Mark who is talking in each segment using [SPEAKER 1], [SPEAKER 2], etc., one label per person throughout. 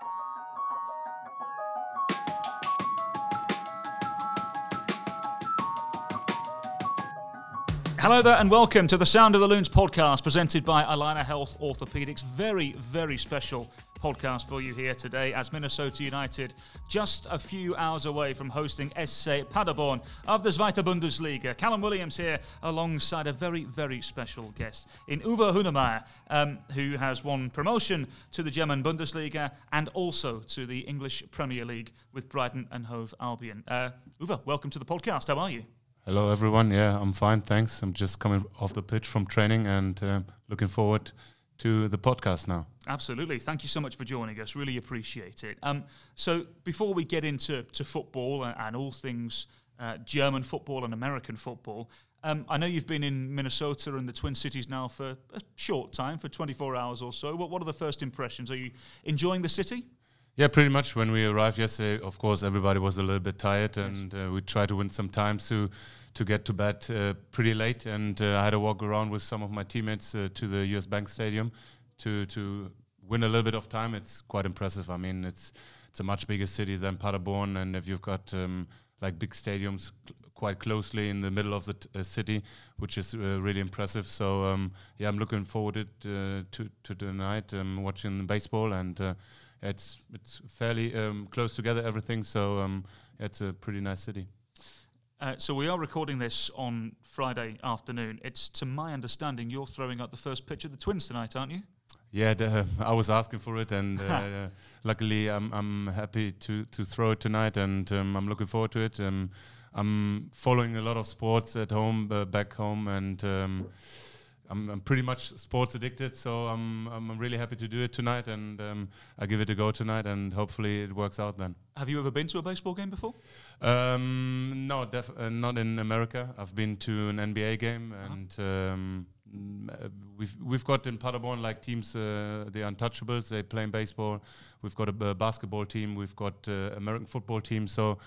[SPEAKER 1] Thank you. Hello there, and welcome to the Sound of the Loons podcast presented by Allina Health Orthopedics. Very, very special podcast for you here today as Minnesota United just a few hours away from hosting SC Paderborn of the Zweite Bundesliga. Callum Williams here alongside a very, very special guest in Uwe Hünemeier, um, who has won promotion to the German Bundesliga and also to the English Premier League with Brighton and Hove Albion. Uh, Uwe, welcome to the podcast. How are you?
[SPEAKER 2] Hello, everyone. Yeah, I'm fine. Thanks. I'm just coming off the pitch from training and uh, looking forward to the podcast now.
[SPEAKER 1] Absolutely. Thank you so much for joining us. Really appreciate it. Um, so, before we get into to football and, and all things uh, German football and American football, um, I know you've been in Minnesota and the Twin Cities now for a short time, for 24 hours or so. What, what are the first impressions? Are you enjoying the city?
[SPEAKER 2] Yeah, pretty much. When we arrived yesterday, of course, everybody was a little bit tired, and uh, we tried to win some time to to get to bed uh, pretty late. And uh, I had to walk around with some of my teammates uh, to the US Bank Stadium to to win a little bit of time. It's quite impressive. I mean, it's it's a much bigger city than Paderborn, and if you've got um, like big stadiums quite closely in the middle of the t- uh, city, which is uh, really impressive. So um, yeah, I'm looking forward to to to the night, um, watching baseball and it's it's fairly um, close together everything. So um, it's a pretty nice city.
[SPEAKER 1] Uh, so we are recording this on Friday afternoon. It's to my understanding you're throwing out the first pitch of the Twins tonight, aren't you?
[SPEAKER 2] Yeah, the, I was asking for it, and uh, luckily I'm I'm happy to to throw it tonight, and um, I'm looking forward to it. Um, I'm following a lot of sports at home, uh, back home, and um, I'm, I'm, pretty much sports addicted, so I'm I'm really happy to do it tonight, and um, I give it a go tonight, and hopefully it works out then.
[SPEAKER 1] Have you ever been to a baseball game before?
[SPEAKER 2] Um, no, def- uh, not in America. I've been to an NBA game, uh-huh. and um, we've we've got in Paderborn like teams, uh, the Untouchables. They play in baseball. We've got a, a basketball team. We've got uh, American football team. So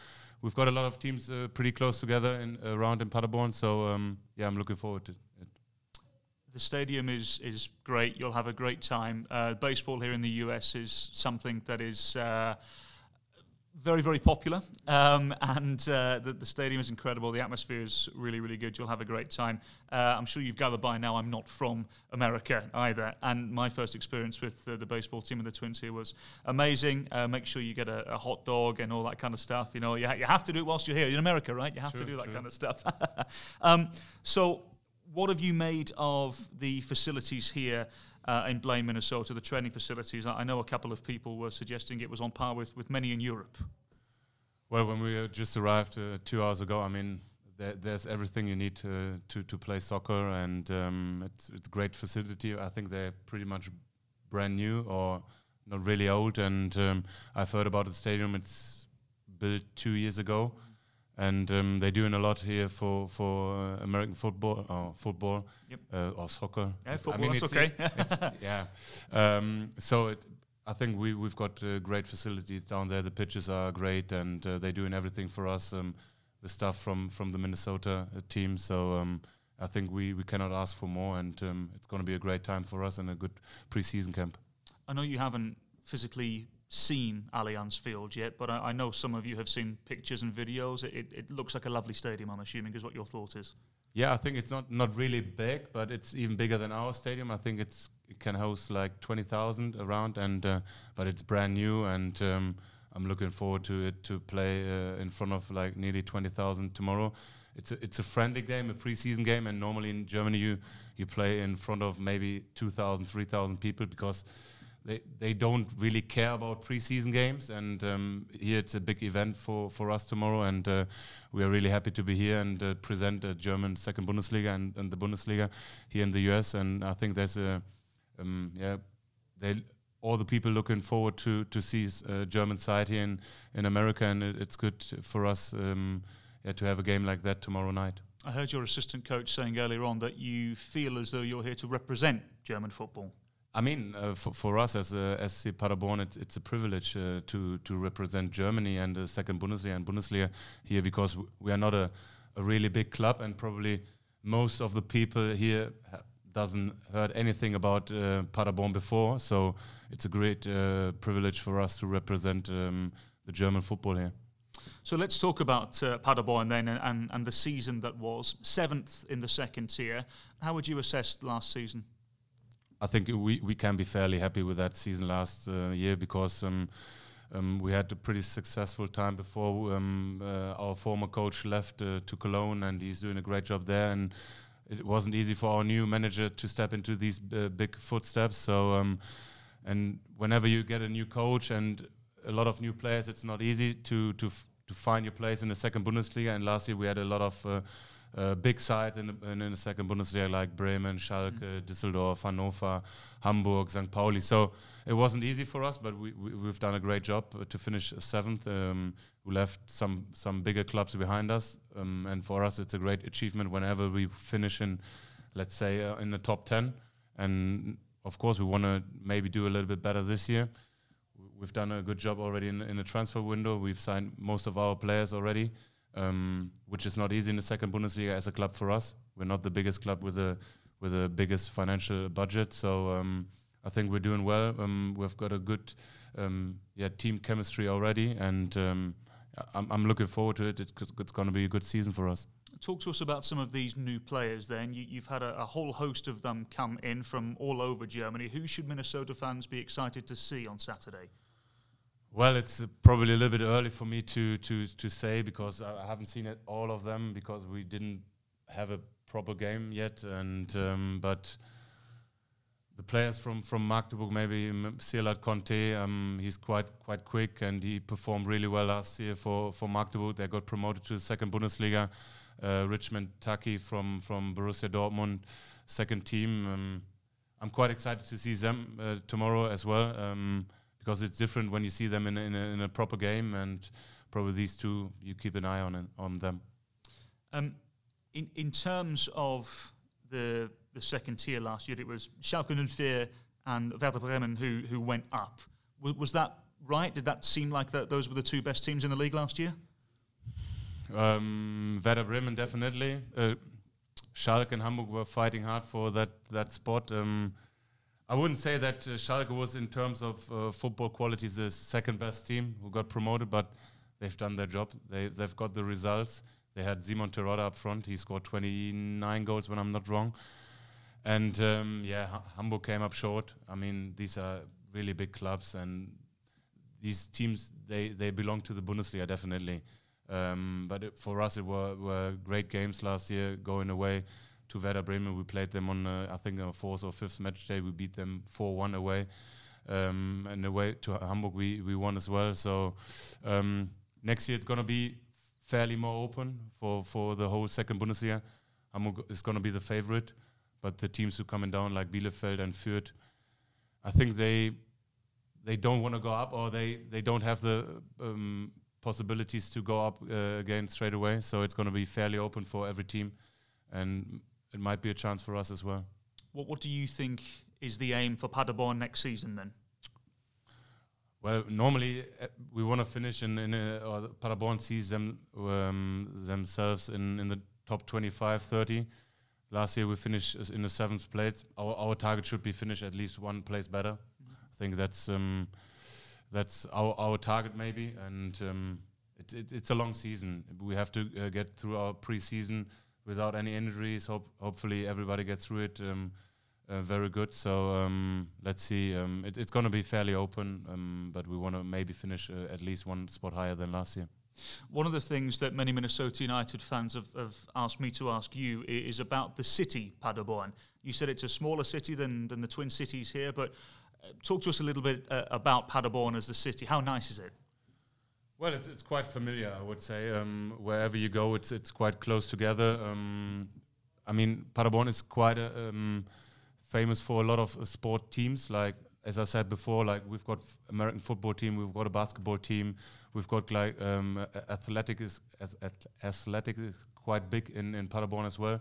[SPEAKER 2] we've got a lot of teams uh, pretty close together in around in Paderborn. So um, yeah, I'm looking forward to it
[SPEAKER 1] the stadium is is great. You'll have a great time. Uh, baseball here in the US is something that is. Uh, very, very popular, um, and uh, the, the, stadium is incredible. The atmosphere is really, really good. You'll have a great time. Uh, I'm sure you've gathered by now I'm not from America either, and my first experience with the baseball team and the Twins here was amazing. Uh, make sure you get a, a, hot dog and all that kind of stuff. You know, you, ha- you have to do it whilst you're here You're in America, right? You have to do that kind of stuff. um, so what have you made of the facilities here uh, in Blaine, Minnesota, the training facilities? I know a couple of people were suggesting it was on par with, with many in Europe.
[SPEAKER 2] Well, when we just arrived uh, two hours ago, I mean, there, there's everything you need to, to, to play soccer, and um, it's, it's great facility. I think they're pretty much brand new or not really old, and um, I've heard about the stadium. It's built two years ago and um, they're doing a lot here for for uh, American football or football yep. uh, or soccer.
[SPEAKER 1] Yeah, football. I mean, it's okay.
[SPEAKER 2] it's, yeah. Um, so it, I think we we've got uh, great facilities down there. The pitches are great, and uh, they're doing everything for us. Um, the stuff from from the Minnesota uh, team. So. Um, I think we, we cannot ask for more, and um, it's going to be a great time for us and a good preseason camp.
[SPEAKER 1] I know you haven't physically seen Allianz Field yet, but I, I, know some of you have seen pictures and videos. It, it, looks like a lovely stadium, I'm assuming, is what your thought is.
[SPEAKER 2] Yeah, I think it's not, not really big, but it's even bigger than our stadium. I think it's it can host like 20,000 around, and uh, but it's brand new, and um, I'm looking forward to it to play uh, in front of like nearly 20,000 tomorrow. It's a, it's a friendly game, a preseason game, and normally in Germany you you play in front of maybe 2,000, 3,000 people because they they don't really care about preseason games, and um, here it's a big event for, for us tomorrow, and uh, we are really happy to be here and uh, present the German second Bundesliga and, and, the Bundesliga here in the US, and I think there's a um, yeah they all the people looking forward to to see uh, German side here in in America, and it, it's good for us um, yeah, to have a game like that tomorrow night.
[SPEAKER 1] I heard your assistant coach saying earlier on that you feel as though you're here to represent German football.
[SPEAKER 2] I mean, uh, for, for us as a SC Paderborn, it's, it's a privilege uh, to to represent Germany and the second Bundesliga and Bundesliga here because we are not a, a really big club, and probably most of the people here doesn't heard anything about uh, Paderborn before. So it's a great uh, privilege for us to represent um, the German football here.
[SPEAKER 1] So let's talk about uh, Paderborn then and, and, and the season that was seventh in the second tier. How would you assess last season?
[SPEAKER 2] I think we, we can be fairly happy with that season last uh, year because um, um, we had a pretty successful time before um, uh, our former coach left uh, to Cologne and he's doing a great job there. And it wasn't easy for our new manager to step into these uh, big footsteps. So, um, and whenever you get a new coach and a lot of new players, it's not easy to to to find your place in the second Bundesliga. And last year we had a lot of uh, big sides in the, in the, second Bundesliga like Bremen, Schalke, mm. Düsseldorf, Hannover, Hamburg, St. Pauli. So it wasn't easy for us, but we, we have done a great job uh, to finish seventh. Um, we left some some bigger clubs behind us, um, and for us it's a great achievement whenever we finish in, let's say, uh, in the top ten. And of course we want to maybe do a little bit better this year. We've done a good job already in, in the transfer window. We've signed most of our players already um, which is not easy in the second Bundesliga as a club for us. We're not the biggest club with the with the biggest financial budget, so um, I think we're doing well. Um, we've got a good um, yeah team chemistry already, and um, I'm, I'm, looking forward to it. It's, it's going to be a good season for us.
[SPEAKER 1] Talk to us about some of these new players. Then you, have had a, a, whole host of them come in from all over Germany. Who should Minnesota fans be excited to see on Saturday?
[SPEAKER 2] Well, it's probably a little bit early for me to to to say because I haven't seen it all of them because we didn't have a proper game yet. And um, but the players from from Magdeburg, maybe Sirlord Conteh, um, he's quite quite quick and he performed really well last year for for Magdeburg. They got promoted to the second Bundesliga. Uh, Richmond Tachie from from Borussia Dortmund, second team. Um, I'm quite excited to see them uh, tomorrow as well. Um, because it's different when you see them in a, in a, in a proper game, and probably these two you keep an eye on on them.
[SPEAKER 1] Um, in in terms of the the second tier last year, it was Schalke and 04 and Werder Bremen who who went up. Was, was that right? Did that seem like that those were the two best teams in the league last year?
[SPEAKER 2] Um, Werder Bremen definitely. Uh, Schalke and Hamburg were fighting hard for that that spot. Um, I wouldn't say that uh, Schalke was, in terms of uh, football quality, the second best team who got promoted, but they've done their job. They, they've got the results. They had Simon Terodde up front. He scored 29 goals, when I'm not wrong. And um, yeah, Hamburg came up short. I mean, these are really big clubs, and these teams they they belong to the Bundesliga definitely. Um, but it, for us, it were, were great games last year, going away to Werder Bremen. We played them on, uh, I think, a fourth or fifth match day. We beat them 4 1 away. Um, and away to Hamburg, we, we won as well. So um, next year it's going to be fairly more open for, for the whole second Bundesliga. Hamburg is going to be the favorite, but the teams who coming down like Bielefeld and Fürth, I think they they don't want to go up or they, they don't have the um, possibilities to go up uh, again straight away. So it's going to be fairly open for every team, and it might be a chance for us as well.
[SPEAKER 1] What What do you think is the aim for Paderborn next season then?
[SPEAKER 2] Well, normally uh, we want to finish in, in a, or Paderborn sees them um, themselves in, in the top 25, 30. Last year we finished in the seventh place. Our, our target should be finish at least one place better. Mm-hmm. I think that's um, that's our, our target maybe, and um, it, it, it's a long season. We have to uh, get through our preseason without any injuries. Hope hopefully everybody gets through it. Um, uh, very good. So um, let's see. Um, it, it's going to be fairly open, um, but we want to maybe finish uh, at least one spot higher than last year.
[SPEAKER 1] One of the things that many Minnesota United fans have, have, asked me to ask you is about the city, Paderborn. You said it's a smaller city than, than the Twin Cities here, but uh, talk to us a little bit uh, about Paderborn as the city. How nice is it?
[SPEAKER 2] Well, it's, it's quite familiar, I would say. Um, wherever you go, it's it's quite close together. Um, I mean, Paderborn is quite a, um, famous for a lot of uh, sport teams. Like as I said before, like we've got American football team, we've got a basketball team, we've got like um, athletic is athletic is quite big in in Paderborn as well.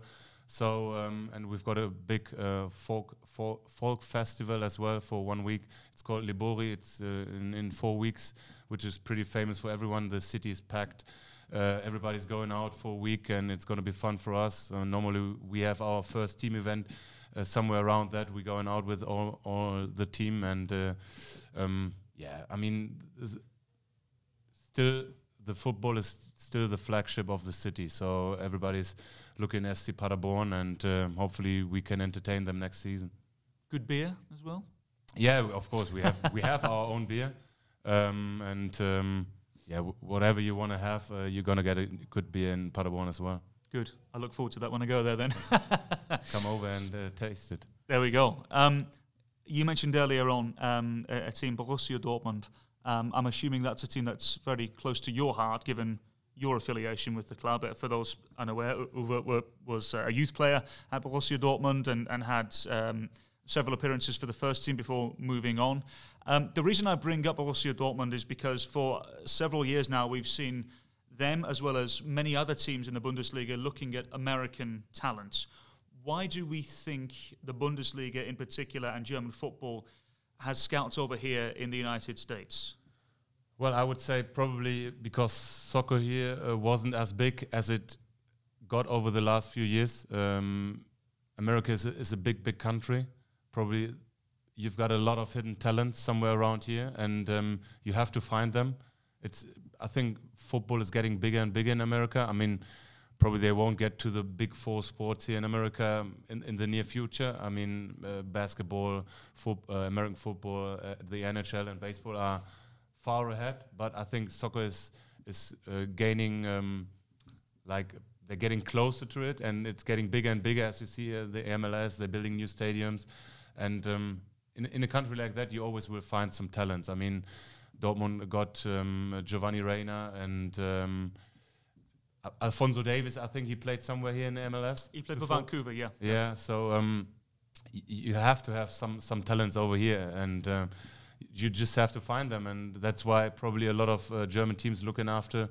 [SPEAKER 2] So um, and we've got a big uh, folk, folk, festival as well for one week. It's called Libori. It's uh, in, in four weeks, which is pretty famous for everyone. The city is packed. Uh, everybody's going out for a week, and it's going to be fun for us. Uh, normally, we have our first team event uh, somewhere around that. We're going out with all all the team, and uh, um, yeah, I mean, still the football is still the flagship of the city. So everybody's looking at SC Paderborn, and um, hopefully we can entertain them next season.
[SPEAKER 1] Good beer as well.
[SPEAKER 2] Yeah, of course we have we have our own beer, um, and um, yeah, whatever you want to have, uh, you're gonna get a good beer in Paderborn as well.
[SPEAKER 1] Good. I look forward to that when I go there. Then
[SPEAKER 2] come over and uh, taste it.
[SPEAKER 1] There we go. Um, you mentioned earlier on um, a, team, Borussia Dortmund. Um, I'm assuming that's a team that's very close to your heart, given your affiliation with the club. For those unaware, Uwe was a youth player at Borussia Dortmund and, and had um, several appearances for the first team before moving on. Um, the reason I bring up Borussia Dortmund is because for several years now we've seen them as well as many other teams in the Bundesliga looking at American talents. Why do we think the Bundesliga in particular and German football has scouts over here in the United States?
[SPEAKER 2] Well, I would say probably because soccer here uh, wasn't as big as it got over the last few years. Um, America is a, is a big, big country. Probably you've got a lot of hidden talents somewhere around here, and um, you have to find them. It's I think football is getting bigger and bigger in America. I mean, probably they won't get to the big four sports here in America in, in the near future. I mean, uh, basketball, uh, American football, uh, the NHL, and baseball are far ahead. But I think soccer is is uh, gaining um, like they're getting closer to it, and it's getting bigger and bigger. As you see, uh, the MLS they're building new stadiums, and um, in in a country like that, you always will find some talents. I mean. Dortmund got um, Giovanni Reyna and um, Davies, I think he played somewhere here in the MLS.
[SPEAKER 1] He played before. for Vancouver, yeah.
[SPEAKER 2] Yeah, so um, you have to have some some talents over here, and uh, you just have to find them, and that's why probably a lot of uh, German teams looking after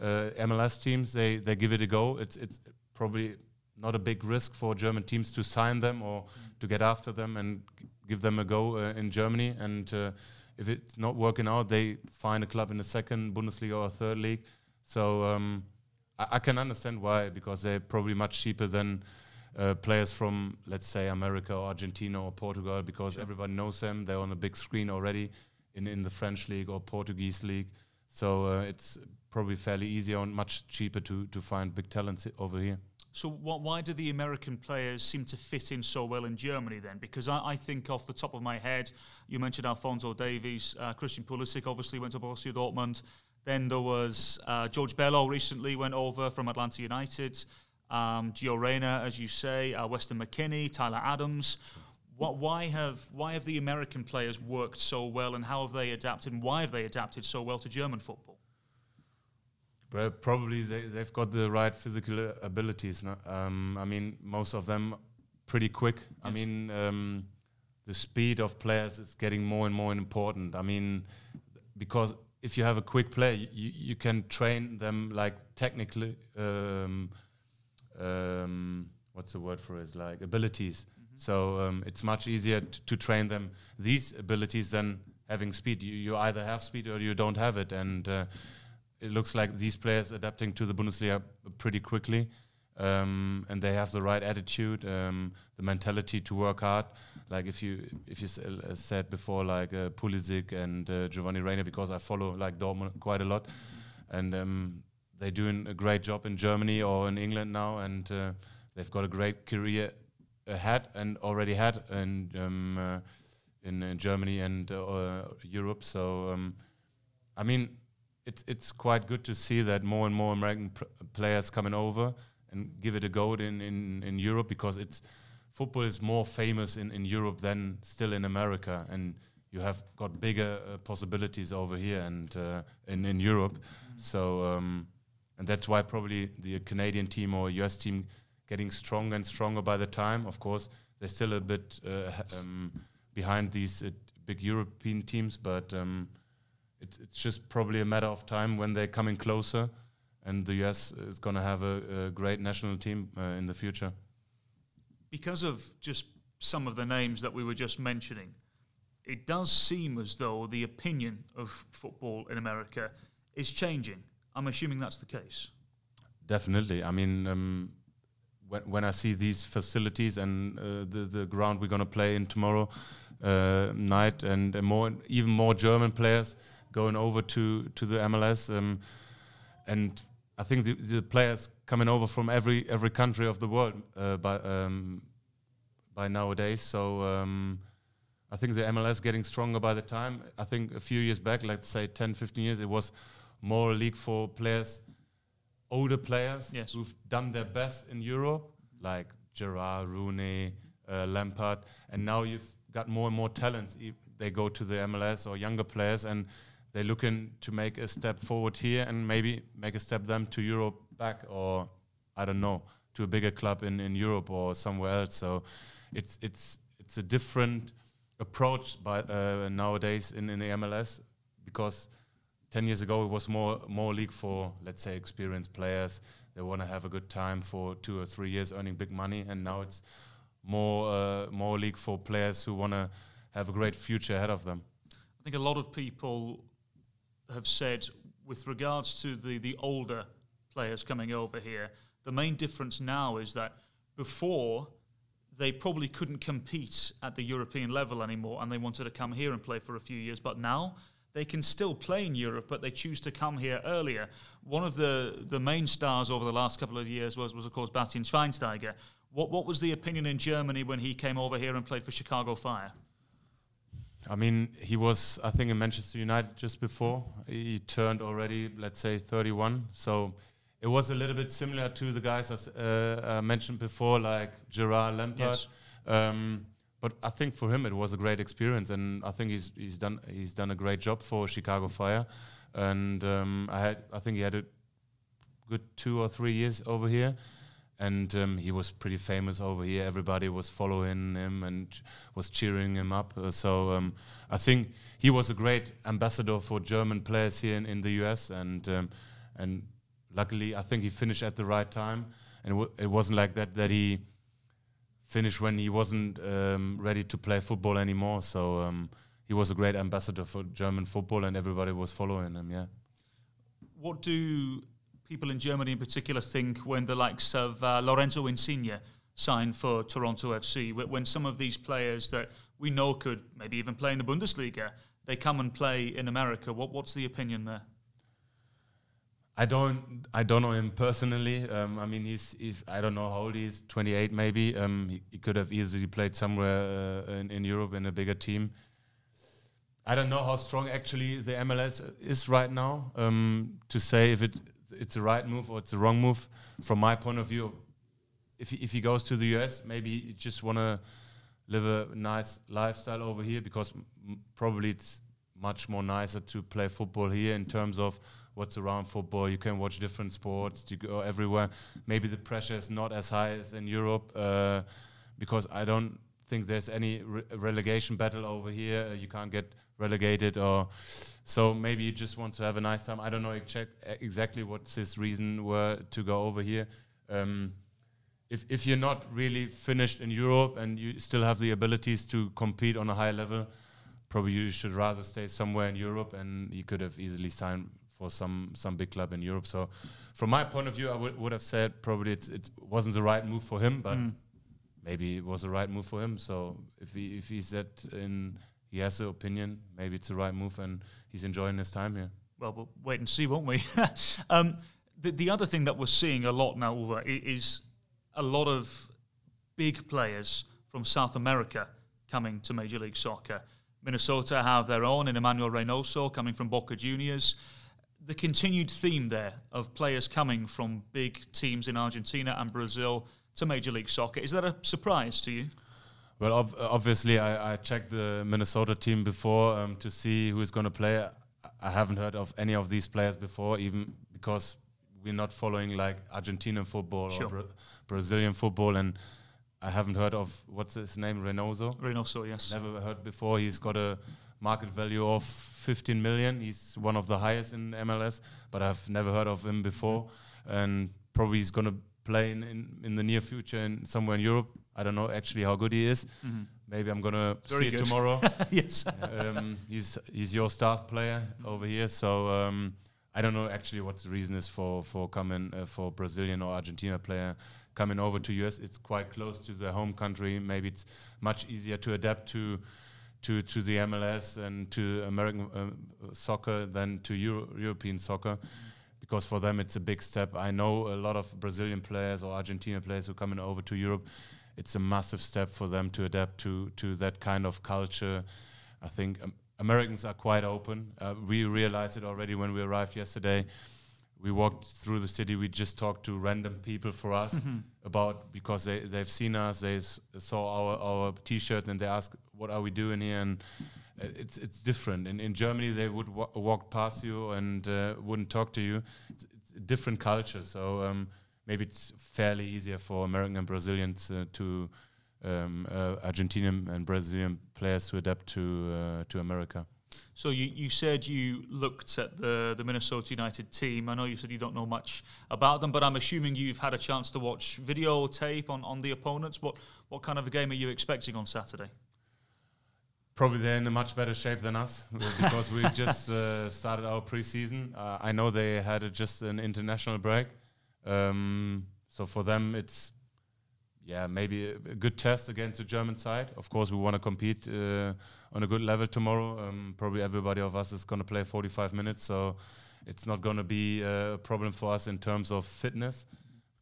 [SPEAKER 2] uh, MLS teams they they give it a go. It's it's probably not a big risk for German teams to sign them or mm. to get after them and give them a go uh, in Germany and uh, if it's not working out, they find a club in the second Bundesliga or third league. So um, I, I, can understand why, because they're probably much cheaper than uh, players from, let's say, America or Argentina or Portugal, because sure. everybody knows them. They're on a big screen already in, in the French league or Portuguese league. So uh, it's probably fairly easier and much cheaper to, to find big talents over here.
[SPEAKER 1] So why do the American players seem to fit in so well in Germany then? Because I, I think off the top of my head, you mentioned Alphonso Davies, uh, Christian Pulisic obviously went to Borussia Dortmund. Then there was uh, George Bello recently went over from Atlanta United. Um, Gio Reyna, as you say, uh, Weston McKennie, Tyler Adams. What, why have why have the American players worked so well, and how have they adapted, and why have they adapted so well to German football?
[SPEAKER 2] Well, probably they, they've got the right physical abilities. No? Um, I mean, most of them pretty quick. Yes. I mean, um, the speed of players is getting more and more important. I mean, because if you have a quick player, you, you can train them like technically. Um, um what's the word for it? Like abilities. Mm-hmm. So um, it's much easier to train them these abilities than having speed. You, you either have speed or you don't have it, and uh, it looks like these players adapting to the Bundesliga pretty quickly, um, and they have the right attitude, um, the mentality to work hard. Like if you if you uh, said before, like uh, Pulisic and uh, Giovanni Reyna, because I follow like Dortmund quite a lot, and um, they're doing a great job in Germany or in England now, and uh, they've got a great career ahead and already had in um, uh, in, in, Germany and uh, Europe. So um, I mean it's it's quite good to see that more and more American players coming over and give it a go in, in, in Europe because it's football is more famous in, in Europe than still in America and you have got bigger uh, possibilities over here and uh, in in Europe. Mm. so um, and that's why probably the Canadian team or US team getting stronger and stronger by the time. Of course they're still a bit uh, um, behind these uh, big European teams but um, it's, it's just probably a matter of time when they're coming closer, and the US is going to have a, a, great national team uh, in the future.
[SPEAKER 1] Because of just some of the names that we were just mentioning, it does seem as though the opinion of football in America is changing. I'm assuming that's the case.
[SPEAKER 2] Definitely. I mean, um, when when I see these facilities and uh, the the ground we're gonna play in tomorrow uh, night, and more even more German players going over to to the MLS, um, and I think the, the players coming over from every every country of the world uh, by um, by nowadays. So. Um, I think the MLS getting stronger by the time. I think a few years back, let's say 10, 15 years, it was more a league for players, older players
[SPEAKER 1] Yes.
[SPEAKER 2] who've done their best in Europe, like Gerard, Rooney, uh, Lampard, and now you've got more and more talents. They go to the MLS or younger players, and they're looking to make a step forward here and maybe make a step them to Europe back, or I don't know, to a bigger club in, in Europe or somewhere else. So it's it's it's a different approach by uh, nowadays in, in the MLS because 10 years ago it was more more league for let's say experienced players. They want to have a good time for two or three years earning big money. And now it's more uh, more league for players who want to have a great future ahead of them.
[SPEAKER 1] I think a lot of people have said, with regards to the, the older players coming over here, the main difference now is that before they probably couldn't compete at the European level anymore and they wanted to come here and play for a few years. But now they can still play in Europe, but they choose to come here earlier. One of the, the main stars over the last couple of years was, was of course, Bastian Schweinsteiger. What, what was the opinion in Germany when he came over here and played for Chicago Fire?
[SPEAKER 2] I mean, he was, I think, in Manchester United just before. He turned already, let's say, 31. So it was a little bit similar to the guys as uh, I mentioned before, like Gerard Lampard.
[SPEAKER 1] Yes.
[SPEAKER 2] Um, but I think for him it was a great experience, and I think he's he's done he's done a great job for Chicago Fire. And um, I had I think he had a good two or three years over here, and um, he was pretty famous over here. Everybody was following him and was cheering him up. Uh, so um, I think he was a great ambassador for German players here in, in the US, and um, and luckily I think he finished at the right time, and it, wasn't like that that he finished when he wasn't um, ready to play football anymore. So um, he was a great ambassador for German football, and everybody was following him. Yeah.
[SPEAKER 1] What do people in Germany in particular think when the likes of uh, Lorenzo Insigne signed for Toronto FC? When some of these players that we know could maybe even play in the Bundesliga, they come and play in America. What, what's the opinion there?
[SPEAKER 2] I don't I don't know him personally. Um, I mean, he's, he's I don't know how old he is, 28 maybe. Um, he, he could have easily played somewhere uh, in, in Europe in a bigger team. I don't know how strong actually the MLS is right now um, to say if it it's the right move or it's the wrong move. From my point of view, if he, if he goes to the US, maybe you just want to live a nice lifestyle over here because probably it's much more nicer to play football here in terms of what's around football. You can watch different sports. You go everywhere. Maybe the pressure is not as high as in Europe uh, because I don't think there's any re- relegation battle over here. Uh, you can't get relegated or so maybe he just wants to have a nice time. I don't know exact, exactly what's his reason were to go over here. Um, if if you're not really finished in Europe and you still have the abilities to compete on a high level, probably you should rather stay somewhere in Europe. And you could have easily signed for some some big club in Europe. So, from my point of view, I would would have said probably it's it wasn't the right move for him, but
[SPEAKER 1] Mm.
[SPEAKER 2] maybe it was the right move for him. So if he if he said in he has the opinion, maybe it's the right move, and he's enjoying his time here.
[SPEAKER 1] Well, we'll wait and see, won't we? um, the, the other thing that we're seeing a lot now, i- is a lot of big players from South America coming to Major League Soccer. Minnesota have their own in Emmanuel Reynoso coming from Boca Juniors. The continued theme there of players coming from big teams in Argentina and Brazil to Major League Soccer, is that a surprise to you?
[SPEAKER 2] Well, ob- obviously, I, I checked the Minnesota team before um, to see who is going to play. I- I haven't heard of any of these players before, even because we're not following like Argentinian football
[SPEAKER 1] Sure.
[SPEAKER 2] or Bra- Brazilian football, and I haven't heard of what's his name, Reynoso.
[SPEAKER 1] Reynoso, yes.
[SPEAKER 2] Never heard before. He's got a market value of 15 million. He's one of the highest in MLS, but I've never heard of him before. And probably he's going to play in, in, the near future in somewhere in Europe. I don't know actually how good he is.
[SPEAKER 1] Mhm.
[SPEAKER 2] Maybe I'm going to
[SPEAKER 1] Very
[SPEAKER 2] see it tomorrow.
[SPEAKER 1] yes.
[SPEAKER 2] um, he's he's your star player over here, so um, I don't know actually what the reason is for for coming uh, for Brazilian or Argentina player coming over to US. It's quite close to their home country. Maybe it's much easier to adapt to to to the MLS and to American uh, soccer than to Euro European soccer. Because for them it's a big step. I know a lot of Brazilian players or Argentina players who are coming over to Europe. It's a massive step for them to adapt to to that kind of culture. I think um, Americans are quite open. Uh, we realized it already when we arrived yesterday we walked through the city. We just talked to random people for us about because they they've seen us. They s- saw our our T-shirt and they ask, "What are we doing here?" And it's it's different. In in Germany, they would wa- walk past you and uh, wouldn't talk to you. It's, it's a different culture. So um, maybe it's fairly easier for American and Brazilians uh, to um, uh, Argentinian and Brazilian players to adapt to uh, to America.
[SPEAKER 1] So you, you said you looked at the, the Minnesota United team. I know you said you don't know much about them, but I'm assuming you've had a chance to watch video tape on, on the opponents. What what kind of a game are you expecting on Saturday?
[SPEAKER 2] Probably they're in a much better shape than us uh, because we just uh, started our preseason. Uh, I know they had a, just an international break, um, so for them it's yeah maybe a, a good test against the German side. Of course, we want to compete uh, on a good level tomorrow. Um, probably everybody of us is going to play 45 minutes, so it's not going to be uh, a problem for us in terms of fitness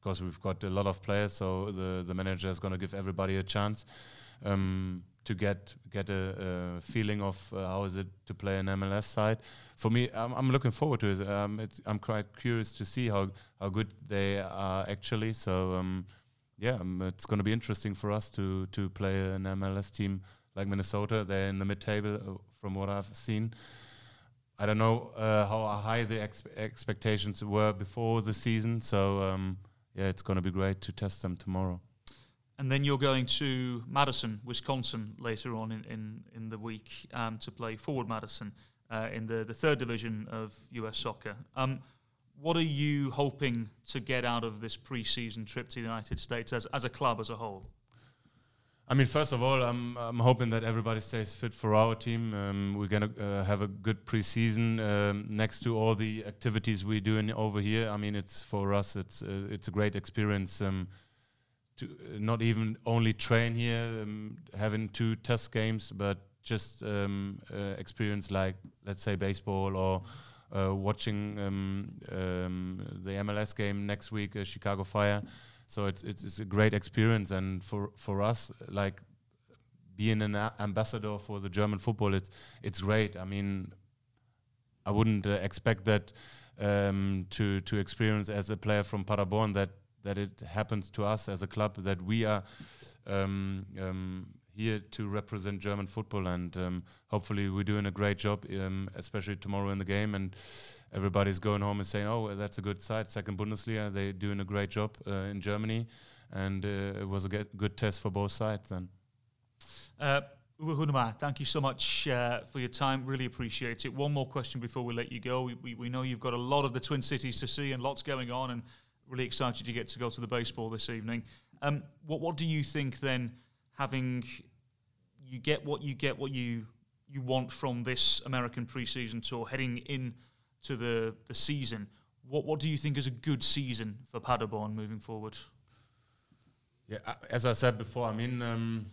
[SPEAKER 2] because we've got a lot of players. So the the manager is going to give everybody a chance. Um, to get get a, a feeling of uh, how is it to play an MLS side. For me, I'm, I'm looking forward to it. Um, I'm quite curious to see how how good they are actually. So um, yeah, um, it's going to be interesting for us to to play an MLS team like Minnesota. They're in the mid-table uh, from what I've seen. I don't know uh, how high the ex- expectations were before the season. So um, yeah, it's going to be great to test them tomorrow.
[SPEAKER 1] And then you're going to Madison, Wisconsin later on in, in, in the week um, to play Forward Madison uh, in the, the third division of US soccer. Um, what are you hoping to get out of this preseason trip to the United States as, as a club as a whole?
[SPEAKER 2] I mean, first of all, I'm I'm hoping that everybody stays fit for our team. Um, we're gonna uh, have a good preseason um, next to all the activities we're doing over here. I mean, it's for us, it's uh, it's a great experience. Um, to uh, not even only train here, um, having two test games, but just um, uh, experience like let's say baseball or uh, watching um, um, the MLS game next week, uh, Chicago Fire. So it's, it's it's a great experience, and for for us, like being an a- ambassador for the German football, it's it's great. I mean, I wouldn't uh, expect that um, to to experience as a player from Paderborn that that it happens to us as a club that we are um, um, here to represent German football, and um, hopefully we're doing a great job, um, especially tomorrow in the game and everybody's going home and saying, "Oh, that's a good side, second Bundesliga. They're doing a great job uh, in Germany," and uh, it was a good test for both sides. Then,
[SPEAKER 1] Uh, Uwe Hünemeier, thank you so much uh, for your time. Really appreciate it. One more question before we let you go. We, we, we know you've got a lot of the Twin Cities to see and lots going on, and really excited you get to go to the baseball this evening. Um, what what do you think then? Having you get what you get, what you you want from this American preseason tour, heading in to the the season. What what do you think is a good season for Paderborn moving forward?
[SPEAKER 2] yeah, as I said before, I mean. Um,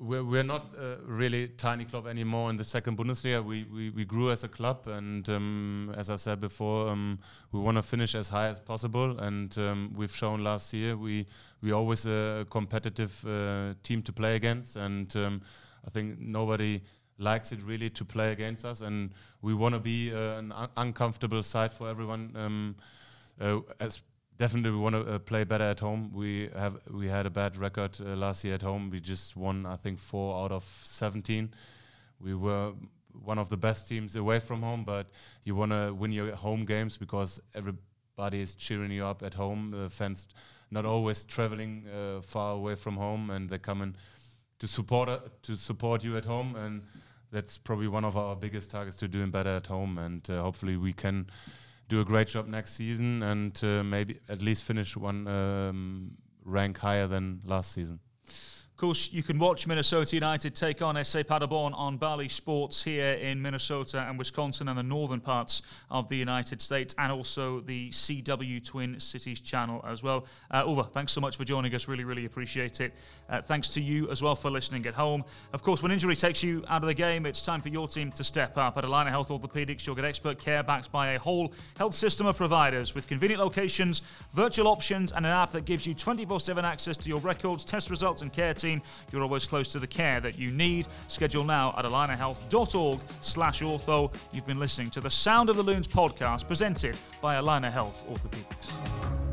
[SPEAKER 2] we're, we're not a really tiny club anymore in the second Bundesliga. We, we, we grew as a club, and um, as I said before, um, we want to finish as high as possible. And um, we've shown last year we we always a competitive uh, team to play against, and um, I think nobody likes it really to play against us. And we want to be uh, an un- uncomfortable side for everyone. Um, uh, as definitely want to uh, play better at home. We have we had a bad record uh, last year at home. We just won I think four out of 17. We were one of the best teams away from home, but you want to win your home games because everybody is cheering you up at home. The fans not always traveling uh, far away from home, and they're coming to support uh, to support you at home, and that's probably one of our biggest targets to doing better at home, and uh, hopefully we can do a great job next season and uh, maybe at least finish one um, rank higher than last season.
[SPEAKER 1] Course, you can watch Minnesota United take on SC Paderborn on Bally Sports here in Minnesota and Wisconsin and the northern parts of the United States, and also the CW Twin Cities channel as well. Uh, thanks so much for joining us. Really, really appreciate it. Uh, thanks to you as well for listening at home. Of course, when injury takes you out of the game, it's time for your team to step up. At Allina Health Orthopedics, you'll get expert care backed by a whole health system of providers with convenient locations, virtual options, and an app that gives you 24 7 access to your records, test results, and care team you're always close to the care that you need. Schedule now at allinahealth.org slash ortho. You've been listening to the Sound of the Loons podcast presented by Allina Health Orthopedics.